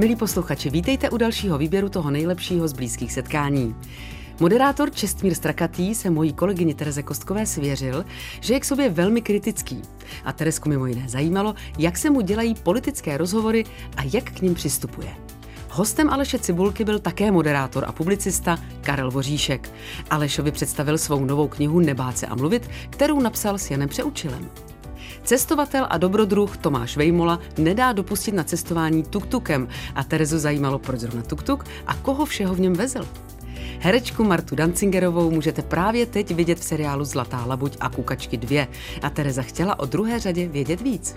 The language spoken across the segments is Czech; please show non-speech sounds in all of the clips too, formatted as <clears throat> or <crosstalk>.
Milí posluchači, vítejte u dalšího výběru toho nejlepšího z blízkých setkání. Moderátor Čestmír Strakatý se mojí kolegyni Tereze Kostkové svěřil, že je k sobě velmi kritický. A Terezku mimo jiné zajímalo, jak se mu dělají politické rozhovory a jak k ním přistupuje. Hostem Aleše Cibulky byl také moderátor a publicista Karel Voříšek. Alešovi představil svou novou knihu Nebát se a mluvit, kterou napsal s Janem Přeučilem. Cestovatel a dobrodruh Tomáš Vejmola nedá dopustit na cestování tuktukem a Terezu zajímalo, proč zrovna tuktuk a koho všeho v něm vezl. Herečku Martu Dancingerovou můžete právě teď vidět v seriálu Zlatá labuť a Kukačky 2 a Tereza chtěla o druhé řadě vědět víc.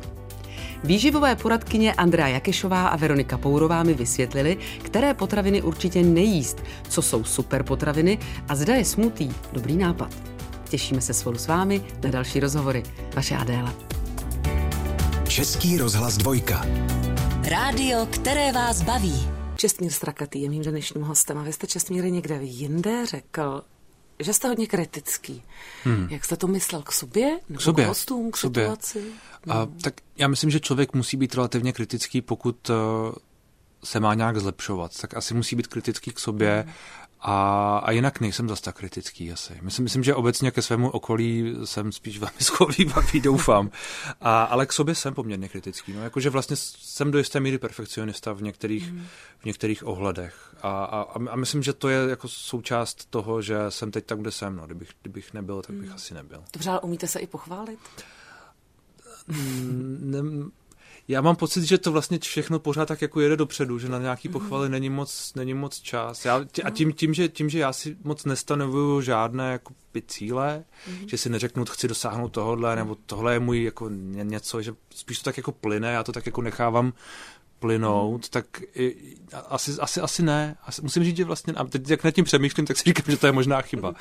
Výživové poradkyně Andrea Jakešová a Veronika Pourová mi vysvětlili, které potraviny určitě nejíst, co jsou super potraviny a zda je smutý dobrý nápad. Těšíme se spolu s vámi na další rozhovory. Vaše Adéla. Český rozhlas dvojka. Rádio, které vás baví. Čestmír Strakatý je mým dnešním hostem a vy jste Čestmíry někde jinde řekl, že jste hodně kritický. Hmm. Jak jste to myslel k sobě? Nebo k, sobě, k hostům, k, k sobě. situaci? A, hmm. tak já myslím, že člověk musí být relativně kritický, pokud uh, se má nějak zlepšovat. Tak asi musí být kritický k sobě hmm. A, a jinak nejsem zase tak kritický asi. Myslím, myslím, že obecně ke svému okolí jsem spíš velmi <laughs> schovývavý, doufám. A, ale k sobě jsem poměrně kritický. No, jakože vlastně jsem do jisté míry perfekcionista v některých, mm. v některých ohledech. A, a, a myslím, že to je jako součást toho, že jsem teď tam, kde jsem. No. Kdybych, kdybych nebyl, tak bych mm. asi nebyl. Dobře, ale umíte se i pochválit? Mm, ne, já mám pocit, že to vlastně všechno pořád tak jako jede dopředu, že na nějaký mhm. pochvaly není moc, není moc čas. Já, a tím, tím, že, tím, že já si moc nestanovuju žádné jako cíle, mm-hmm. že si neřeknu, chci dosáhnout tohohle, nebo tohle je můj jako něco, že spíš to tak jako plyne, já to tak jako nechávám plynout, tak i, asi, asi, asi ne. Asi, musím říct, že vlastně, a teď jak nad tím přemýšlím, tak si <laughs> říkám, že to je možná chyba.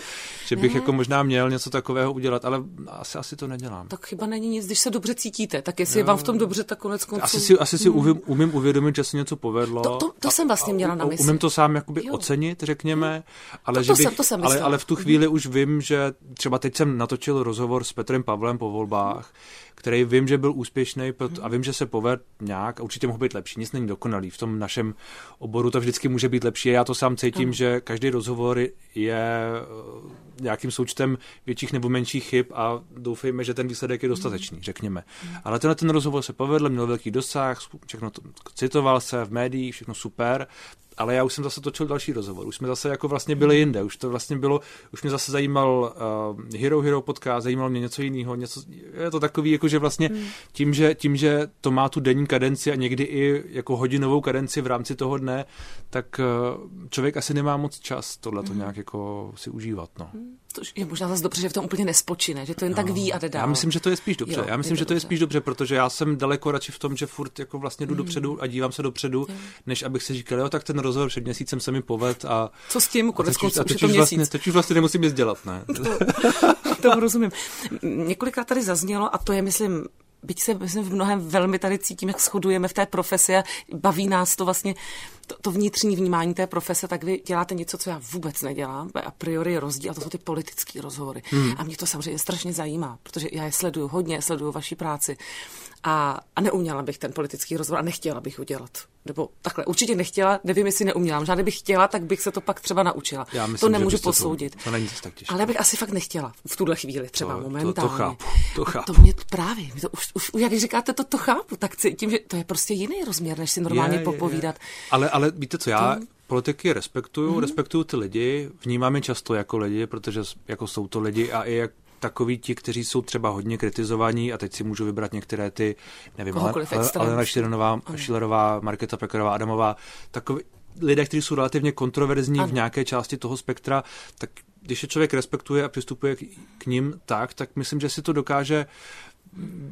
Že bych ne. jako možná měl něco takového udělat, ale asi, asi to nedělám. Tak chyba není nic, když se dobře cítíte, tak jestli jo. je vám v tom dobře, tak konec konců. Asi si, asi si hmm. umím, umím uvědomit, že se něco povedlo. To, to, to a, jsem vlastně měla na mysli. Umím to sám jakoby jo. ocenit, řekněme, ale, to, to že bych, jsem, to jsem ale, ale v tu chvíli hmm. už vím, že třeba teď jsem natočil rozhovor s Petrem Pavlem po volbách, který vím, že byl úspěšný a vím, že se poved nějak a určitě mohl být lepší. Nic není dokonalý. V tom našem oboru to vždycky může být lepší. Já to sám cítím, mm. že každý rozhovor je eh, nějakým součtem větších nebo menších chyb a doufejme, že ten výsledek je dostatečný, řekněme. Ale tenhle ten rozhovor se povedl, měl velký dosah, všechno to, citoval se v médiích, všechno super, ale já už jsem zase točil další rozhovor. Už jsme zase jako vlastně byli jinde. Už to vlastně bylo, už mě zase zajímal uh, Hero Hero podcast, zajímalo mě něco jiného. Něco, je to takový, jako že vlastně hmm. tím, že, tím, že to má tu denní kadenci a někdy i jako hodinovou kadenci v rámci toho dne, tak uh, člověk asi nemá moc čas tohle to hmm. nějak jako si užívat. No. Hmm. To je možná zase dobře, že v tom úplně nespočine, že to jen no, tak ví a jde dál. Já myslím, že to je spíš dobře. Jo, já myslím, to že to dobře. je spíš dobře, protože já jsem daleko radši v tom, že furt jako vlastně jdu mm. dopředu a dívám se dopředu, mm. než abych si říkal, jo, tak ten rozhovor před měsícem se mi poved a... Co s tím? Konec konců už je to Vlastně, teď už vlastně nemusím nic dělat, ne? to, to rozumím. Několikrát tady zaznělo, a to je, myslím, byť se myslím, v mnohem velmi tady cítím, jak shodujeme v té profesi a baví nás to vlastně, to, to vnitřní vnímání té profese, tak vy děláte něco, co já vůbec nedělám. A priori je rozdíl, a to jsou ty politické rozhovory. Hmm. A mě to samozřejmě strašně zajímá, protože já je sleduju hodně, sleduju vaši práci. A, a neuměla bych ten politický rozhovor a nechtěla bych ho dělat. Nebo takhle, určitě nechtěla, nevím, jestli neuměla. Žádný bych chtěla, tak bych se to pak třeba naučila. Já myslím, to nemůžu posoudit. To, to není tak těžké. Ale já bych asi fakt nechtěla v tuhle chvíli, třeba to, momentálně. To, to chápu, to chápu. To mě právě, mě to už, už, jak říkáte, to, to chápu, tak cítím, že to je prostě jiný rozměr, než si normálně je, popovídat. Je. Ale, ale víte co, já to... politiky respektuju, mm. respektuju ty lidi, vnímám je často jako lidi, protože jako jsou to lidi a i jak takový ti, kteří jsou třeba hodně kritizovaní a teď si můžu vybrat některé ty, nevím, Alena Štěrnová, Šilerová, Marketa Pekarová, Adamová, takový lidé, kteří jsou relativně kontroverzní ano. v nějaké části toho spektra, tak když je člověk respektuje a přistupuje k, k ním tak, tak myslím, že si to dokáže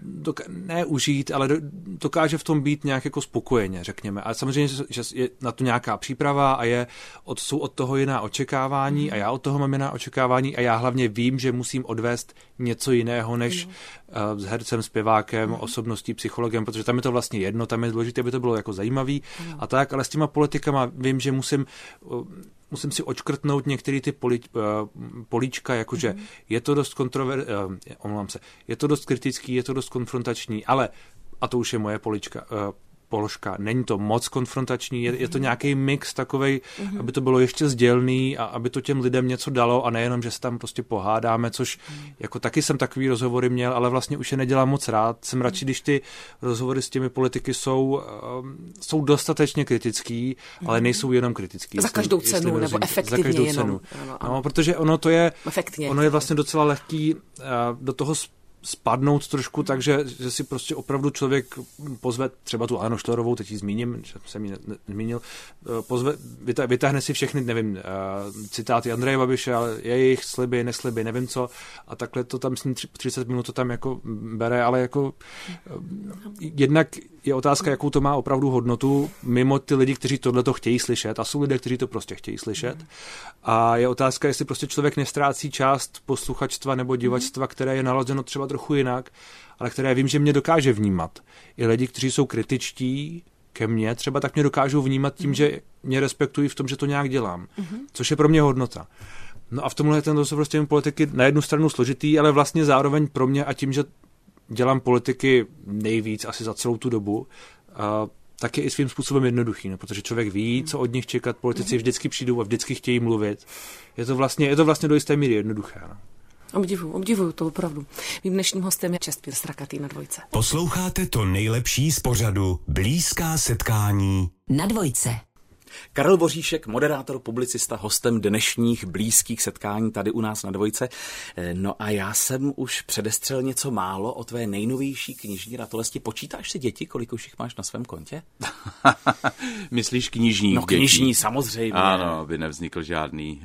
doka- ne užít, ale dokáže v tom být nějak jako spokojeně, řekněme. A samozřejmě, že je na to nějaká příprava a je od, jsou od toho jiná očekávání a já od toho mám jiná očekávání a já hlavně vím, že musím odvést něco jiného než uh, s hercem, zpěvákem, mm. osobností, psychologem, protože tam je to vlastně jedno, tam je důležité, aby to bylo jako zajímavý mm. a tak, ale s těma politikama vím, že musím uh, musím si očkrtnout některé ty poli, uh, políčka, jakože mm-hmm. je to dost kontrover, uh, se, je to dost kritický, je to dost konfrontační, ale, a to už je moje polička, uh, položka. Není to moc konfrontační, je, je to nějaký mix takový, mm-hmm. aby to bylo ještě sdělný a aby to těm lidem něco dalo a nejenom, že se tam prostě pohádáme, což mm. jako taky jsem takový rozhovory měl, ale vlastně už je nedělám moc rád. Jsem radši, když ty rozhovory s těmi politiky jsou, um, jsou dostatečně kritický, mm. ale nejsou jenom kritický. Za každou cenu, nebo efektivně Za každou jenom. cenu. Ano, ano. No, protože ono to je, Efektně. ono je vlastně docela lehký uh, do toho spadnout trošku, takže že si prostě opravdu člověk pozve třeba tu Anu Štorovou, teď ji zmíním, že jsem ji zmínil, eh, pozve, vytáhne si všechny, nevím, eh, citáty Andreje Babiše, jejich sliby, nesliby, nevím co, a takhle to tam s ním 30 minut to tam jako bere, ale jako eh, jednak je otázka, jakou to má opravdu hodnotu mimo ty lidi, kteří tohle to chtějí slyšet a jsou lidé, kteří to prostě chtějí slyšet. A je otázka, jestli prostě člověk nestrácí část posluchačstva nebo divačstva, které je naladěno třeba trochu jinak, ale které vím, že mě dokáže vnímat. I lidi, kteří jsou kritičtí ke mně, třeba tak mě dokážou vnímat tím, že mě respektují v tom, že to nějak dělám, což je pro mě hodnota. No a v tomhle ten rozhovor s těmi politiky na jednu stranu složitý, ale vlastně zároveň pro mě a tím, že dělám politiky nejvíc asi za celou tu dobu, a tak je i svým způsobem jednoduchý, ne? protože člověk ví, co od nich čekat, politici vždycky přijdou a vždycky chtějí mluvit. Je to vlastně, je to vlastně do jisté míry jednoduché. Ne? Obdivuju, obdivuju to opravdu. Mým dnešním hostem je Čestmír Strakatý na dvojce. Posloucháte to nejlepší z pořadu Blízká setkání Na dvojce. Karel Voříšek, moderátor, publicista, hostem dnešních blízkých setkání tady u nás na dvojce. Eh, No a já jsem už předestřel něco málo o tvé nejnovější knižní ratolesti. Počítáš si děti, kolik už jich máš na svém kontě? <laughs> Myslíš knižní? No dětí? knižní, samozřejmě. Ano, aby nevznikl žádný uh,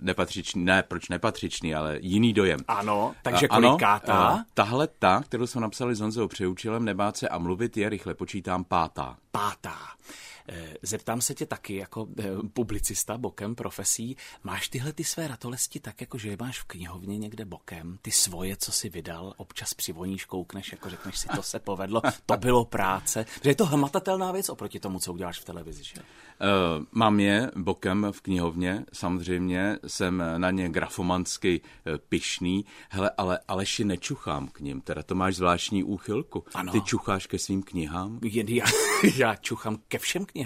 nepatřičný, ne, proč nepatřičný, ale jiný dojem. Ano, takže A- ano, kolikátá? eh, tahle ta, kterou jsme napsali s Honzou Přeučilem, nebát se a mluvit je, rychle počítám, pátá. Pátá. Eh, Zeptám se tě taky jako eh, publicista bokem profesí, máš tyhle ty své ratolesti tak, jako že je máš v knihovně někde bokem, ty svoje, co si vydal, občas přivoníš, koukneš, jako řekneš si, to se povedlo, to bylo práce, že je to hmatatelná věc oproti tomu, co uděláš v televizi, že? Uh, mám je bokem v knihovně, samozřejmě jsem na ně grafomansky pyšný, hele, ale Aleši nečuchám k ním, teda to máš zvláštní úchylku. Ano. Ty čucháš ke svým knihám? Jen já, <laughs> já čuchám ke všem knihám.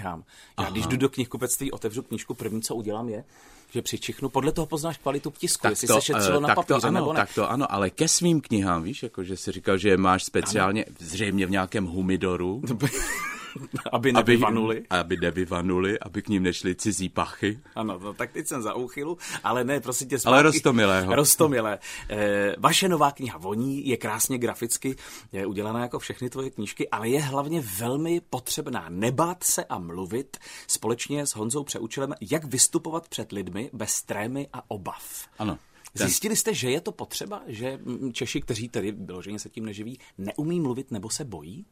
Já když jdu do knihkupectví, otevřu knížku, první, co udělám je, že přičichnu. Podle toho poznáš kvalitu tisku, jestli se šetřilo eh, na tak papíře to ano, nebo ne. Tak to ano, ale ke svým knihám, víš, jako že jsi říkal, že je máš speciálně, ano. zřejmě v nějakém humidoru, <laughs> <laughs> aby nevyvanuli. Aby, aby nevyvanuli, aby k ním nešli cizí pachy. Ano, no, tak teď jsem za úchylu, ale ne, prosím tě. Ale Rostomilého. Rostomilé. E, vaše nová kniha Voní je krásně graficky je udělaná jako všechny tvoje knížky, ale je hlavně velmi potřebná. Nebát se a mluvit společně s Honzou Přeučilem, jak vystupovat před lidmi bez trémy a obav. Ano. Ten- Zjistili jste, že je to potřeba, že mm, Češi, kteří tedy vyloženě se tím neživí, neumí mluvit nebo se bojí?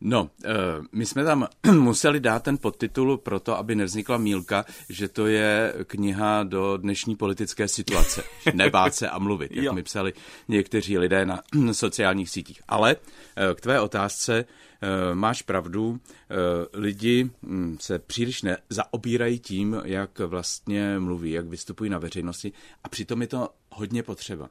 No, eh, my jsme tam <clears throat> museli dát ten podtitul proto, aby nevznikla mílka, že to je kniha do dnešní politické situace. <laughs> Nebát se a mluvit, jak Jo. mi psali někteří lidé na <clears throat> sociálních sítích. Ale eh, k tvé otázce eh, máš pravdu, lidi hm, se příliš nezaobírají tím, jak vlastně mluví, jak vystupují na veřejnosti a přitom je to hodně potřeba.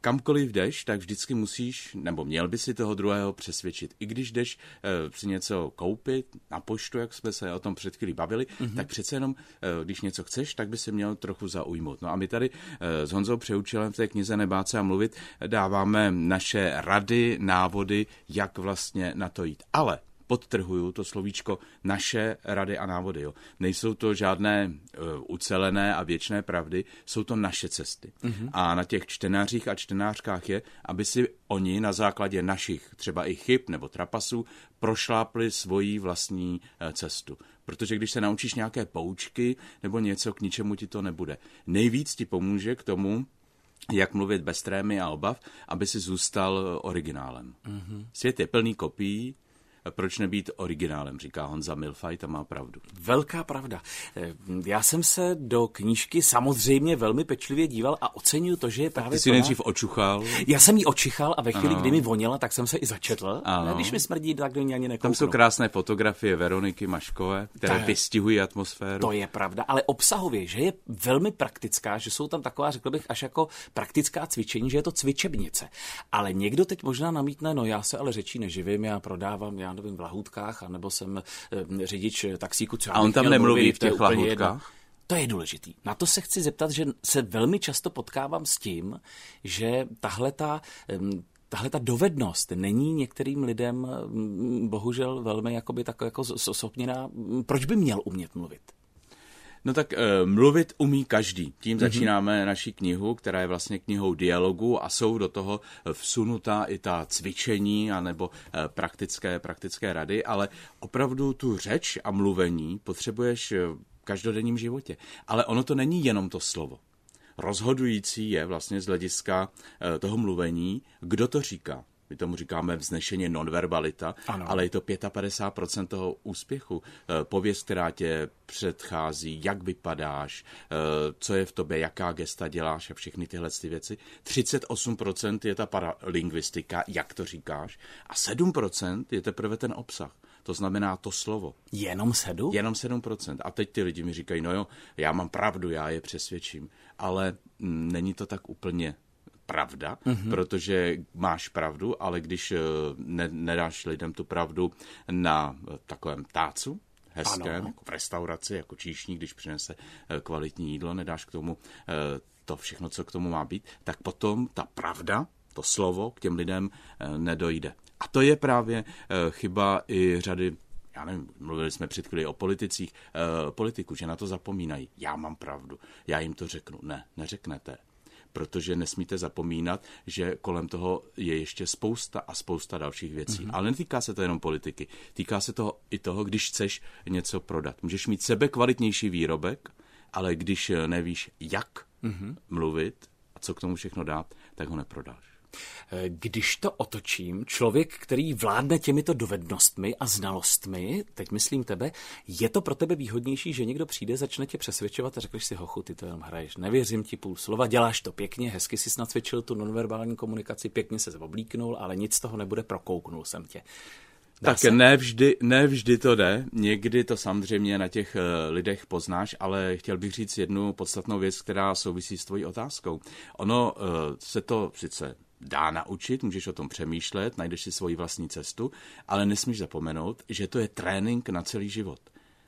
Kamkoliv jdeš, tak vždycky musíš, nebo měl by si toho druhého přesvědčit. I když jdeš e, si něco koupit na poštu, jak jsme se o tom před chvílí bavili, mm-hmm. tak přece jenom, e, když něco chceš, tak by se měl trochu zaujmout. No a my tady e, s Honzou Přeučilem v té knize Nebát se a mluvit dáváme naše rady, návody, jak vlastně na to jít. Ale podtrhuju to slovíčko naše rady a návody. Jo. Nejsou to žádné uh, ucelené a věčné pravdy, jsou to naše cesty. Mm-hmm. A na těch čtenářích a čtenářkách je, aby si oni na základě našich třeba i chyb nebo trapasů prošlápli svoji vlastní uh, cestu. Protože když se naučíš nějaké poučky nebo něco, k ničemu ti to nebude. Nejvíc ti pomůže k tomu, jak mluvit bez trémy a obav, aby si zůstal originálem. Mm-hmm. Svět je plný kopií, proč nebýt originálem, říká Honza Milfajt a má pravdu. Velká pravda. Eh, Já jsem se do knížky samozřejmě velmi pečlivě díval a oceňuju to, že je právě Ty jsi plná- nejdřív očuchal, Já jsem ji očichal a ve chvíli, Ano. kdy mi voněla, tak jsem se i začetl. Ano. A když mi smrdí, tak do ní ani nekouknu. tam jsou krásné fotografie Veroniky Maškové, které Tak. vystihují atmosféru. To je pravda, ale obsahově, že je velmi praktická, že jsou tam taková, řekl bych, až jako praktická cvičení, že je to cvičebnice. Ale někdo teď možná namítne, no já se ale řečí neživím, já prodávám, já já nevím, v lahůdkách, anebo jsem eh, řidič taxíku, co A on tam nemluví v těch lahůdkách? To je důležitý. Na to se chci zeptat, že se velmi často potkávám s tím, že tahle ta, tahle ta dovednost není některým lidem mm, bohužel velmi jakoby tak jako zosopněná. Proč by měl umět mluvit? No tak e, mluvit umí každý. Tím Mhm. začínáme naši knihu, která je vlastně knihou dialogu a jsou do toho vsunutá i ta cvičení anebo e, praktické, praktické rady, ale opravdu tu řeč a mluvení potřebuješ v každodenním životě. Ale ono to není jenom to slovo. Rozhodující je vlastně z hlediska e, toho mluvení, kdo to říká. My tomu říkáme vznešeně nonverbalita, Ano. ale je to 55% toho úspěchu. Eh, Pověst, která tě předchází, jak vypadáš, eh, co je v tobě, jaká gesta děláš a všechny tyhle ty věci. 38% je ta paralingvistika, jak to říkáš, a 7% je teprve ten obsah. To znamená to slovo. Jenom sedu? Jenom 7%. A teď ty lidi mi říkají, no jo, já mám pravdu, já je přesvědčím. Ale mm, není to tak úplně pravda, mm-hmm. protože máš pravdu, ale když eh, ne, nedáš lidem tu pravdu na eh, takovém tácu, hezkém, Ano. jako v restauraci, jako číšník, když přinese eh, kvalitní jídlo, nedáš k tomu to všechno, co k tomu má být, tak potom ta pravda, to slovo k těm lidem nedojde. A to je právě chyba i řady já nevím, mluvili jsme před chvíli o politicích, eh, politiku, že na to zapomínají. Já mám pravdu, já jim to řeknu. Ne, neřeknete protože nesmíte zapomínat, že kolem toho je ještě spousta a spousta dalších věcí. Mm-hmm. Ale netýká se to jenom politiky. Týká se toho i toho, když chceš něco prodat. Můžeš mít sebe kvalitnější výrobek, ale když nevíš, jak mm-hmm. mluvit a co k tomu všechno dát, tak ho neprodáš. Když to otočím, člověk, který vládne těmito dovednostmi a znalostmi, teď myslím tebe, je to pro tebe výhodnější, že někdo přijde, začne tě přesvědčovat a řekneš si, hochu, ty to jenom hraješ, nevěřím ti půl slova, děláš to pěkně, hezky jsi nacvičil tu nonverbální komunikaci, pěkně se oblíknul, ale nic z toho nebude, prokouknul jsem tě. Dá Tak se? vždy, ne vždy to jde. Někdy to samozřejmě na těch eh, lidech poznáš, ale chtěl bych říct jednu podstatnou věc, která souvisí s tvojí otázkou. Ono eh, se to sice dá naučit, můžeš o tom přemýšlet, najdeš si svoji vlastní cestu, ale nesmíš zapomenout, že to je trénink na celý život.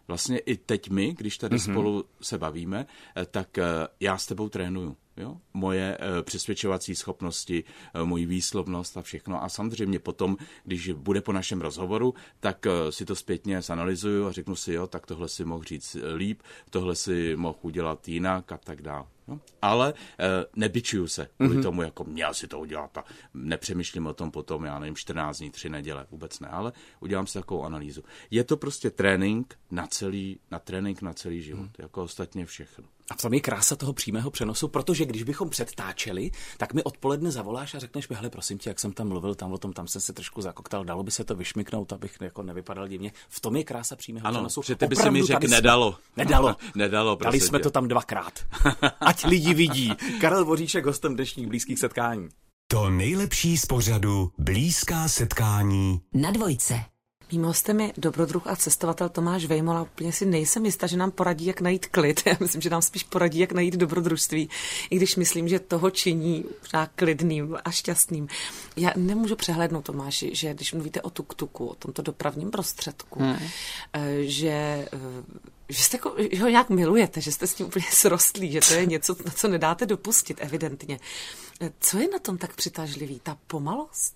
Vlastně i teď my, když tady mm-hmm. spolu se bavíme, eh, tak já s tebou trénuju. Jo? Moje eh, přesvědčovací schopnosti, eh, moji výslovnost a všechno. A samozřejmě potom, když bude po našem rozhovoru, tak eh, si to zpětně zanalizuju a řeknu si, jo, tak tohle si mohl říct líp, tohle si mohl udělat jinak a tak dále. Jo? Ale eh, nebyčuju se kvůli mm-hmm. tomu, jako měl si to udělat a nepřemýšlím o tom potom, já nevím, 14 dní, 3 neděle, vůbec ne, ale udělám si takovou analýzu. Je to prostě trénink na celý, na trénink na celý život, mm. jako ostatně všechno. A v tom je krása toho přímého přenosu, protože když bychom předtáčeli, tak mi odpoledne zavoláš a řekneš mi, hele, prosím tě, jak jsem tam mluvil, tam o tom, tam jsem se trošku zakoktal, dalo by se to vyšmiknout, abych jako nevypadal divně. V tom je krása přímého Ano, přenosu. že ty by si mi řekl, nedalo. Nedalo. <laughs> Nedalo, Dali jsme tě. to tam dvakrát. <laughs> Ať lidi vidí. Karel Voříček, hostem dnešních blízkých setkání. To nejlepší z pořadu Blízká setkání Na dvojce. Mým hostem je dobrodruh a cestovatel Tomáš Vejmola. Úplně si nejsem jistá, že nám poradí, jak najít klid. <laughs> Já myslím, že nám spíš poradí, jak najít dobrodružství. I když myslím, že toho činí možná klidným a šťastným. Já nemůžu přehlednout, Tomáši, že když mluvíte o tuk-tuku, o tomto dopravním prostředku, hmm. že eh, že, jste, jako- že ho nějak milujete, že jste s tím úplně srostlí, že to je něco, na co nedáte dopustit, evidentně. Eh, Co je na tom tak přitažlivý? Ta pomalost?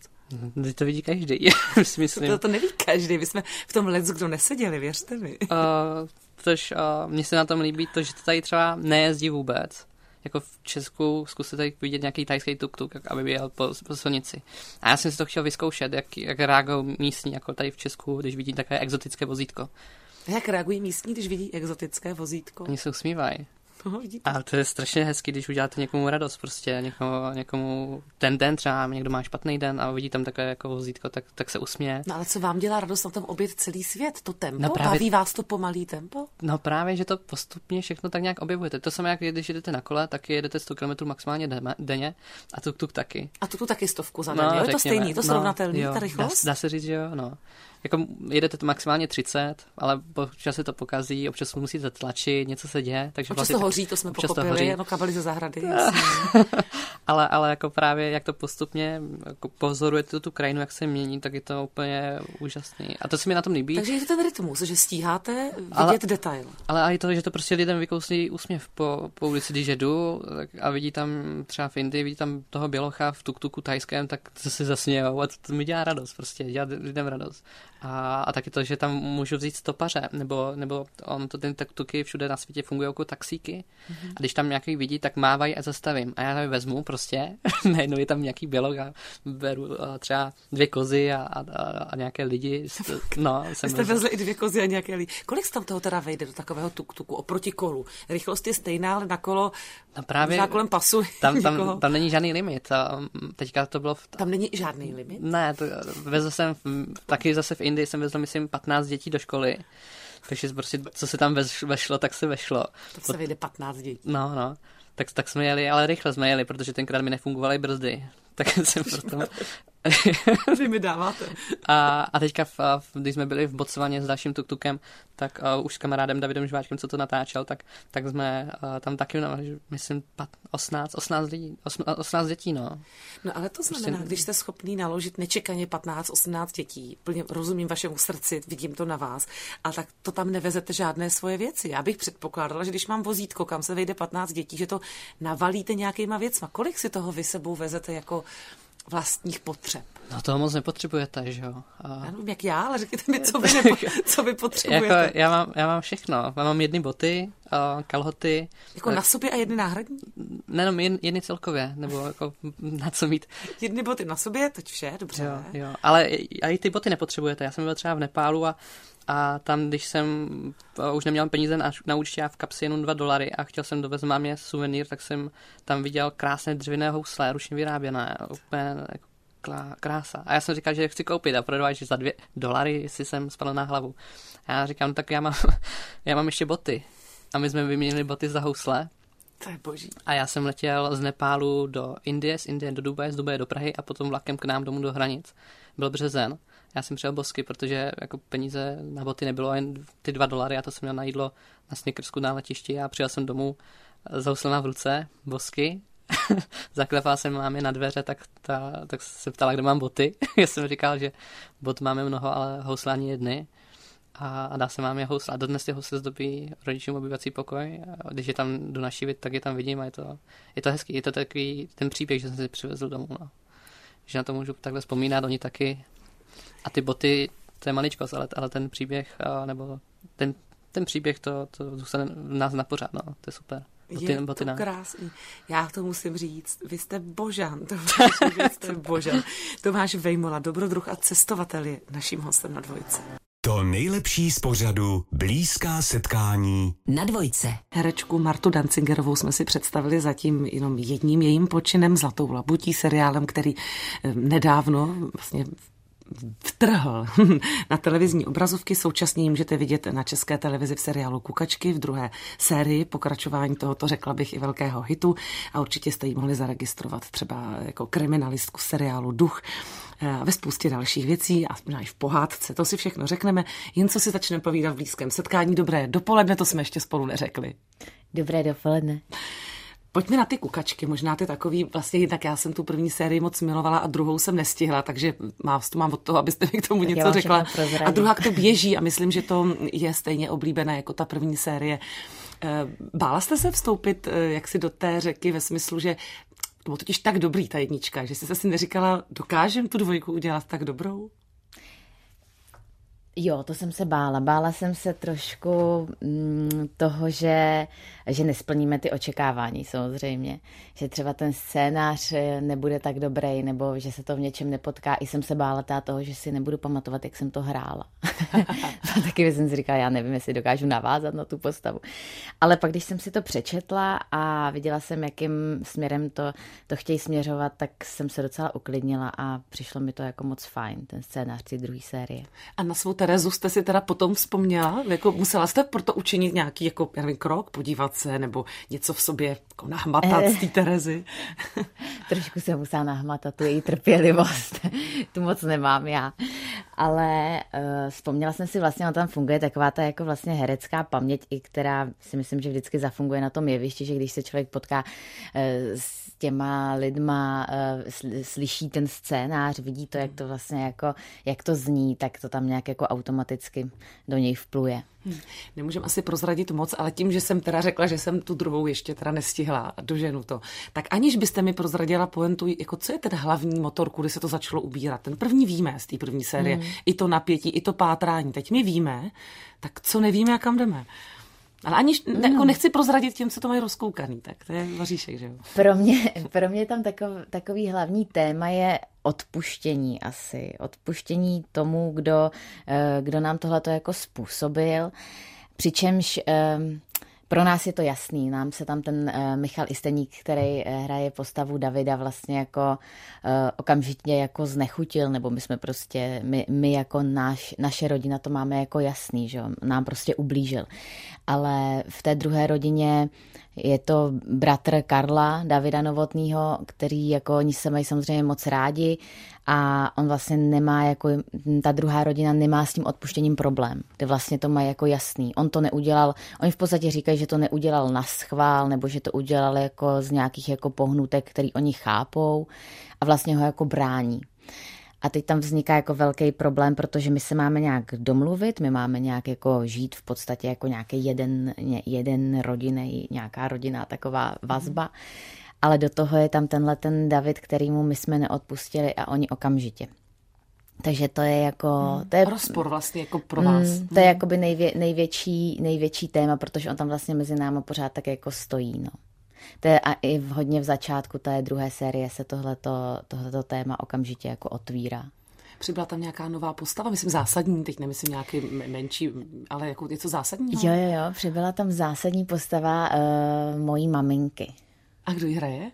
Teď to vidí každý, si <laughs> myslím. To, to neví každý, my jsme v tom let's kdo neseděli, věřte mi. Uh, tož uh, mně se na tom líbí to, že to tady třeba nejezdí vůbec. Jako v Česku zkuste tady vidět nějaký tajský tuk-tuk, aby jel po, po silnici. A já jsem si to chtěl vyzkoušet, jak, jak reagují místní, jako tady v Česku, když vidí takové exotické vozítko. Jak reagují místní, když vidí exotické vozítko? Oni se usmívají. No. A to je strašně hezký, když uděláte někomu radost, prostě někomu, někomu ten den třeba, někdo má špatný den a vidí tam takové jako vozítko, tak, tak se usměje. No ale co vám dělá radost na tom obět celý svět? To tempo? No právě- Baví vás to pomalý tempo? No právě, že to postupně všechno tak nějak objevujete. To samé, jak když jedete na kole, tak jedete 100 km maximálně denně a tuk tuk taky. A tu tu taky stovku za den, jo? Je to No, stejný, to No, srovnatelný, jo, ta Dá, rychlost? dá, se říct, že jo, no. Jako jedete to maximálně 30, ale občas se to pokazí, občas musíte tlačit, něco se děje, takže Občas vlastně to kouří, to jsme občas to pochopili, hoří. ano, kabely ze zahrady. <laughs> ale, ale jako právě jak to postupně jako pozorujete tu, tu krajinu, jak se mění, tak je to úplně úžasný. A to se mi na tom líbí. Takže je to ten rytmus, že stíháte vidět Ale- detail. Ale i to, že to prostě lidem vykouslí úsměv po, po ulici, když jedu tak a vidí tam třeba v Indii, vidí tam toho bělocha v tuk-tuku tajském, tak se si zasmějou a to, to mi dělá radost, prostě dělá lidem radost. A, a taky to, že tam můžu vzít stopaře, nebo, nebo on to, ten tuk-tuky všude na světě fungují jako taxíky. Mm-hmm. A když tam nějaký vidí, tak mávají a zastavím. A já je vezmu prostě, <laughs> najednou je tam nějaký bělok a beru a třeba dvě kozy a, a, a, nějaké lidi. <laughs> No, jsem jste vezli i dvě kozy a nějaké lidi. Kolik z tam toho teda vejde do takového tuk-tuku oproti kolu? Rychlost je stejná, ale na kolo No právě možná kolem pasu <laughs> tam, někoho. tam, tam není žádný limit. A mm, teďka to bylo v, Tam není žádný limit. Ne, to, vezl jsem, v- taky zase v Indii jsem vezl, myslím, 15 dětí do školy. Takže prostě, co se tam veš, vešlo, tak se vešlo. Tak se vejde 15 dětí. No, no. Tak, tak jsme jeli, ale rychle jsme jeli, protože tenkrát mi nefungovaly brzdy. <laughs> Tak jsem <laughs> proto... <laughs> Vy mi dáváte. A, a teďka, v, v, když jsme byli v Botswaně s dalším tuktukem, tak uh, už s kamarádem Davidem Žváčkem, co to natáčel, tak, tak jsme uh, tam taky, no, myslím, pat, 18, 18, lidí, 18, 18 dětí, no. No ale to znamená, když jste schopný naložit nečekaně 15-18 dětí, plně rozumím vašemu srdci, vidím to na vás, a tak to tam nevezete žádné svoje věci. Já bych předpokládala, že když mám vozítko, kam se vejde 15 dětí, že to navalíte nějakýma věcma. Kolik si toho vy sebou vezete jako vlastních potřeb? No toho moc nepotřebujete, že jo. A... Já nevím, jak já, ale řekněte mi, co vy, <laughs> nepo, co vy potřebujete. Jako, já, mám, já mám všechno. Já mám jedny boty, uh, kalhoty, jako na sobě a jedny náhradní? nejenom jen, jedny celkově, nebo jako na co mít. Jedny boty na sobě, teď vše, dobře. Jo, jo. Ale i ty boty nepotřebujete. Já jsem byl třeba v Nepálu a, a tam, když jsem uh, už neměl peníze na, na účtě a v kapsi jenom 2 dolary a chtěl jsem dovést mámě suvenýr, tak jsem tam viděl krásné dřevěné housle, ručně vyráběné, úplně jako klá- krása. A já jsem říkal, že chci koupit a že za dvě dolary si jsem spadl na hlavu. A já říkám, no tak já mám, <laughs> já mám ještě boty. A my jsme vyměnili boty za housle. To je boží. A já jsem letěl z Nepálu do Indie, z Indie do Dubaje, z Dubaje do Prahy a potom vlakem k nám domů do hranic. Byl březen. Já jsem přijel bosky, protože jako peníze na boty nebylo, jen ty dva dolary a to jsem měl na jídlo na Snickersku na letišti a přijel jsem domů s houslema v ruce, bosky. <laughs> Zaklepal jsem mámě na dveře, tak, ta, tak se ptala, kde mám boty. <laughs> Já jsem říkal, že bot máme mnoho, ale housle ani jedny. A, a dá se mám je housle. A dodnes ty housle zdobí rodičům obyvací pokoj. A když je tam jdu naštívit, tak je tam vidím a je to, je to hezký. Je to takový ten příběh, že jsem si přivezl domů. No. Že na to můžu takhle vzpomínat, oni taky. A ty boty, to je maličkost, ale, ale ten příběh, a, nebo ten, ten příběh, to, to zůstane v nás na pořád, no. To je super. Boty, Je boty to na. krásný. Já to musím říct. Vy jste božan. To, <laughs> vaše věc, jste božan. Tomáš Vejmola, dobrodruh a cestovatel je naším hostem na dvojce. To nejlepší z pořadu Blízká setkání Na dvojce. Herečku Martu Dancingerovou jsme si představili zatím jenom jedním jejím počinem, Zlatou labutí, seriálem, který eh, nedávno vlastně vtrhl <laughs> na televizní obrazovky. Současně ji můžete vidět na české televizi v seriálu Kukačky v druhé sérii pokračování tohoto, řekla bych, i velkého hitu. A určitě jste ji mohli zaregistrovat třeba jako kriminalistku seriálu Duch a ve spoustě dalších věcí a možná i v pohádce. To si všechno řekneme, jen co si začneme povídat v blízkém setkání. Dobré dopoledne, to jsme ještě spolu neřekli. Dobré dopoledne. Pojďme na ty kukačky, možná ty takový, vlastně jednak já jsem tu první sérii moc milovala a druhou jsem nestihla, takže mám, to mám od toho, abyste mi k tomu já něco řekla. A druhá to běží a myslím, že to je stejně oblíbené jako ta první série. Eh, Bála jste se vstoupit eh, jaksi do té řeky ve smyslu, že to bylo totiž tak dobrý ta jednička, že jste si neříkala, dokážem tu dvojku udělat tak dobrou? Jo, to jsem se bála. Bála jsem se trošku mm, toho, že, že nesplníme ty očekávání samozřejmě. Že třeba ten scénář eh, nebude tak dobrý, nebo že se to v něčem nepotká. I jsem se bála tá toho, že si nebudu pamatovat, jak jsem to hrála. <laughs> a taky jsem si říkala, já nevím, jestli dokážu navázat na tu postavu. Ale pak, když jsem si to přečetla a viděla jsem, jakým směrem to, to chtějí směřovat, tak jsem se docela uklidnila a přišlo mi to jako moc fajn, ten scénář té druhé série. A na svou Terezu jste si teda potom vzpomněla? Jako musela jste proto učinit nějaký jako, já nevím, krok, podívat se, nebo něco v sobě jako nahmatat z té Terezy? <laughs> Trošku jsem musela nahmatat tu její trpělivost. <laughs> tu moc nemám já. Ale uh, vzpomněla jsem si vlastně, ona tam funguje taková ta jako vlastně herecká paměť, i která si myslím, že vždycky zafunguje na tom jevišti, že když se člověk potká uh, s těma lidma, uh, slyší ten scénář, vidí to, jak to vlastně jako, jak to zní, tak to tam nějak jako automaticky do něj vpluje. Hmm. Nemůžem asi prozradit moc, ale tím, že jsem teda řekla, že jsem tu druhou ještě teda nestihla doženu to, tak aniž byste mi prozradila poentu, jako co je ten hlavní motor, kudy se to začalo ubírat. Ten první víme z té první série, hmm. i to napětí, i to pátrání. Teď my víme, tak co nevíme a kam jdeme. Ale ani ne, jako nechci prozradit těm, co to mají rozkoukaný, tak to je vaříšek, že jo? Pro mě, pro mě tam takov, takový hlavní téma je odpuštění asi. Odpuštění tomu, kdo, eh, kdo nám tohle jako způsobil. Přičemž ehm, pro nás je to jasný, nám se tam ten uh, Michal Isteník, který uh, hraje postavu Davida, vlastně jako uh, okamžitě jako znechutil, nebo my jsme prostě, my, my jako náš, naše rodina to máme jako jasný, že nám prostě ublížil. Ale v té druhé rodině je to bratr Karla, Davida Novotného, který jako oni se mají samozřejmě moc rádi a on vlastně nemá jako, ta druhá rodina nemá s tím odpuštěním problém, kde vlastně to má jako jasný. On to neudělal, oni v podstatě říkají, že to neudělal na schvál, nebo že to udělal jako z nějakých jako pohnutek, který oni chápou a vlastně ho jako brání. A teď tam vzniká jako velký problém, protože my se máme nějak domluvit, my máme nějak jako žít v podstatě jako nějaký jeden, jeden rodiny, nějaká rodina, taková vazba. Ale do toho je tam tenhle ten David, kterýmu my jsme neodpustili a oni okamžitě. Takže to je jako... Hmm. To je, Rozpor vlastně jako pro vás. Hmm, to je jakoby nejvě, největší, největší téma, protože on tam vlastně mezi námi pořád tak jako stojí, no. To je a i v, hodně v začátku té druhé série se tohleto, tohleto téma okamžitě jako otvírá. Přibyla tam nějaká nová postava, myslím zásadní, teď nemyslím nějaký menší, ale jako něco zásadního? Jo, jo, jo, přibyla tam zásadní postava uh, mojí maminky. A kdo ji hraje?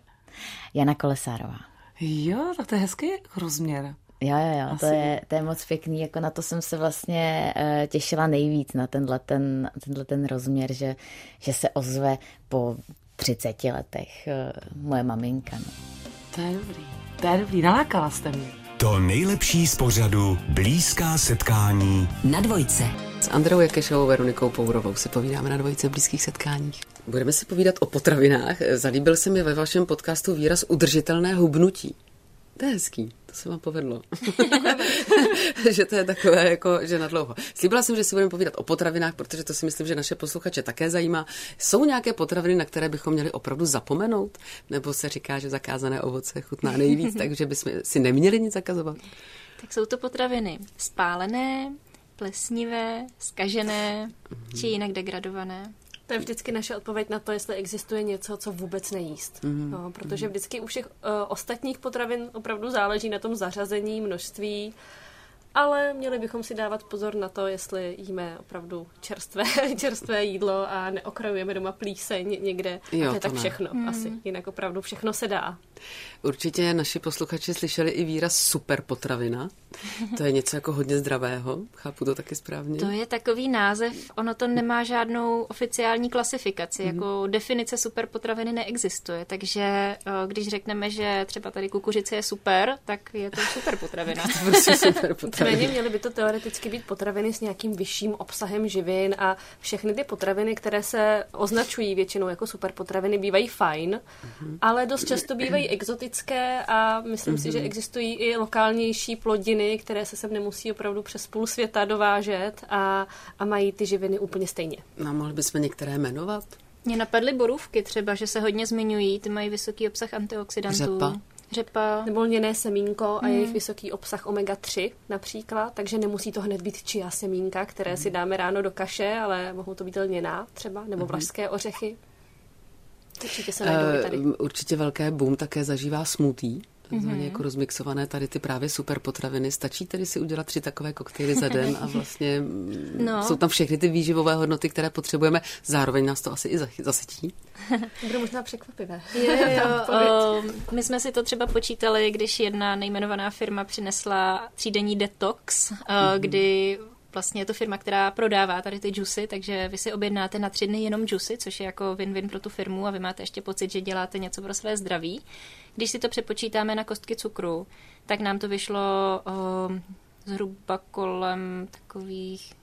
Jana Kolesárová. Jo, tak to je hezký rozměr. Jo, jo, jo, to je, to je moc pěkný, jako na to jsem se vlastně uh, těšila nejvíc, na tenhle ten, tenhle ten rozměr, že, že se ozve po 30 letech uh, moje maminka. No. To je dobrý, to je dobrý, nalákala jste mě. To nejlepší z pořadu Blízká setkání na dvojce. S Andreou Jakešovou, Veronikou Pourovou si povídáme na dvojce blízkých setkáních. Budeme si povídat o potravinách. Zalíbil se mi ve vašem podcastu výraz udržitelné hubnutí. To je hezký, to se vám povedlo. <laughs> že to je takové, jako, že na dlouho. Slíbila jsem, že si budeme povídat o potravinách, protože to si myslím, že naše posluchače také zajímá. Jsou nějaké potraviny, na které bychom měli opravdu zapomenout? Nebo se říká, že zakázané ovoce chutná nejvíc, <laughs> takže bychom si neměli nic zakazovat? Tak jsou to potraviny spálené, plesnivé, skažené mm-hmm. či jinak degradované. To je vždycky naše odpověď na to, jestli existuje něco, co vůbec nejíst. Mm-hmm. No, protože vždycky u všech uh, ostatních potravin opravdu záleží na tom zařazení, množství, ale měli bychom si dávat pozor na to, jestli jíme opravdu čerstvé, <laughs> čerstvé jídlo a neokrajujeme doma plíseň někde. Jo, a to je to tak ne. všechno mm. asi. Jinak opravdu všechno se dá. Určitě naši posluchači slyšeli i výraz super potravina. To je něco jako hodně zdravého, chápu to taky správně. To je takový název, ono to nemá žádnou oficiální klasifikaci, mm. jako definice super potraviny neexistuje, takže eh, když řekneme, že třeba tady kukuřice je super, tak je to super potravina. <laughs> to prostě super potravina. Nicméně měly by to teoreticky být potraviny s nějakým vyšším obsahem živin a všechny ty potraviny, které se označují většinou jako super potraviny, bývají fajn, mm. ale dost často bývají exotické a myslím mm-hmm. si, že mhm. existují i lokálnější plodiny, které se sem nemusí opravdu přes půl světa dovážet a, a mají ty živiny úplně stejně. No, mohli bychom některé jmenovat? Mě napadly borůvky třeba, že se hodně zmiňují, ty mají vysoký obsah antioxidantů. Řepa. Řepa. Nebo lněné semínko a hmm. jejich vysoký obsah omega-3 například, takže nemusí to hned být čia semínka, které hmm. si dáme ráno do kaše, ale mohou to být lněná třeba, nebo hmm. vlašské ořechy. Určitě se najdou uh, tady. Určitě velké boom také zažívá smutí. Takzvaně mm-hmm. jako rozmixované tady ty právě super potraviny. Stačí tedy si udělat tři takové koktejly za den a <laughs> vlastně no. jsou tam všechny ty výživové hodnoty, které potřebujeme. Zároveň nás to asi i zasytí. <laughs> Bude možná překvapivé. <laughs> Jo, jo, o, my jsme si to třeba počítali, když jedna nejmenovaná firma přinesla třídenní detox, mm-hmm. kdy vlastně je to firma, která prodává tady ty džusy, takže vy si objednáte na tři dny jenom džusy, což je jako win-win pro tu firmu a vy máte ještě pocit, že děláte něco pro své zdraví. Když si to přepočítáme na kostky cukru, tak nám to vyšlo o zhruba kolem takových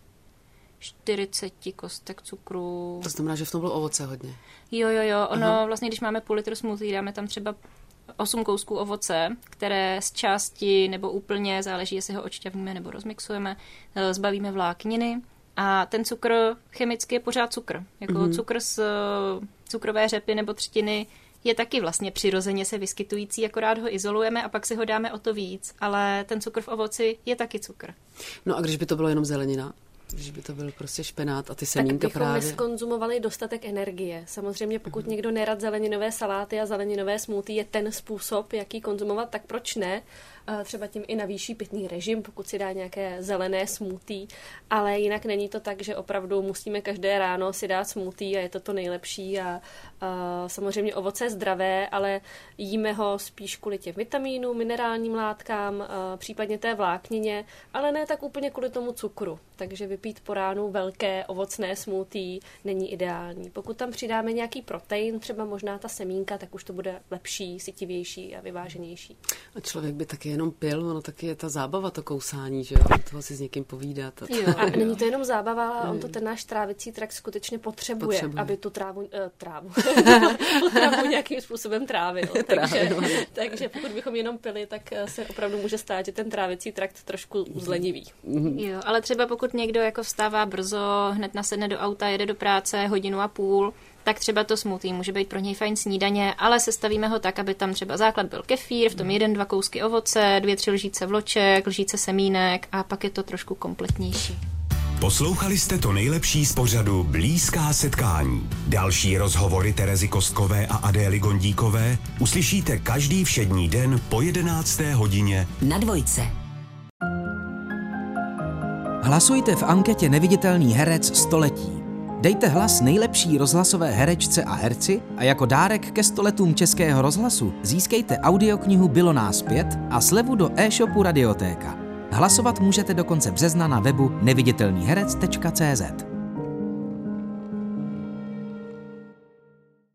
40 kostek cukru. To znamená, že v tom bylo ovoce hodně. Jo, jo, jo. Ono Aha. vlastně, když máme půl litru smoothie, dáme tam třeba 8 kousků ovoce, které z části nebo úplně, záleží, jestli ho odšťavíme nebo rozmixujeme, eh, zbavíme vlákniny. A ten cukr chemicky je pořád cukr. Jako mm-hmm. cukr z eh, cukrové řepy nebo třtiny je taky vlastně přirozeně se vyskytující, akorát ho izolujeme a pak si ho dáme o to víc, ale ten cukr v ovoci je taky cukr. No a když by to bylo jenom zelenina? Když by to byl prostě špenát a ty semínka tak právě. neskonzumovali dostatek energie. Samozřejmě pokud mm. někdo nerad zeleninové saláty a zeleninové smoothie je ten způsob, jaký konzumovat, tak proč ne? třeba tím i navýší pitný režim, pokud si dá nějaké zelené smoothie, ale jinak není to tak, že opravdu musíme každé ráno si dát smoothie a je to to nejlepší a, a samozřejmě ovoce je zdravé, ale jíme ho spíš kvůli těm vitamínům, minerálním látkám, a případně té vláknině, ale ne tak úplně kvůli tomu cukru. Takže vypít po ránu velké ovocné smoothie není ideální. Pokud tam přidáme nějaký protein, třeba možná ta semínka, tak už to bude lepší, sytivější a vyváženější. A člověk by taky jenom pil, ono taky je ta zábava, to kousání, že jo, toho si s někým povídat. A, jo, a není to jenom zábava, ale on to ten náš trávicí trakt skutečně potřebuje, potřebuje. aby tu trávu, uh, trávu, <laughs> trávu nějakým způsobem trávil. <laughs> takže, takže pokud bychom jenom pili, tak eh, se opravdu může stát, že ten trávicí trakt trošku zlenivý. Mhm. Jo, ale třeba pokud někdo jako vstává brzo, hned nasedne do auta, jede do práce hodinu a půl, tak třeba to smoothie může být pro něj fajn snídaně, ale sestavíme ho tak, aby tam třeba základ byl kefír, v tom jeden, dva kousky ovoce, dvě, tři lžíce vloček, lžíce semínek a pak je to trošku kompletnější. Poslouchali jste to nejlepší z pořadu Blízká setkání. Další rozhovory Terezy Kostkové a Adély Gondíkové uslyšíte každý všední den po 11. hodině na dvojce. Hlasujte v anketě Neviditelný herec století. Dejte hlas nejlepší rozhlasové herečce a herci a jako dárek ke stoletům Českého rozhlasu získejte audioknihu Bylo nás pět a slevu do e-shopu Radiotéka. Hlasovat můžete do konce března na webu neviditelnýherec.cz.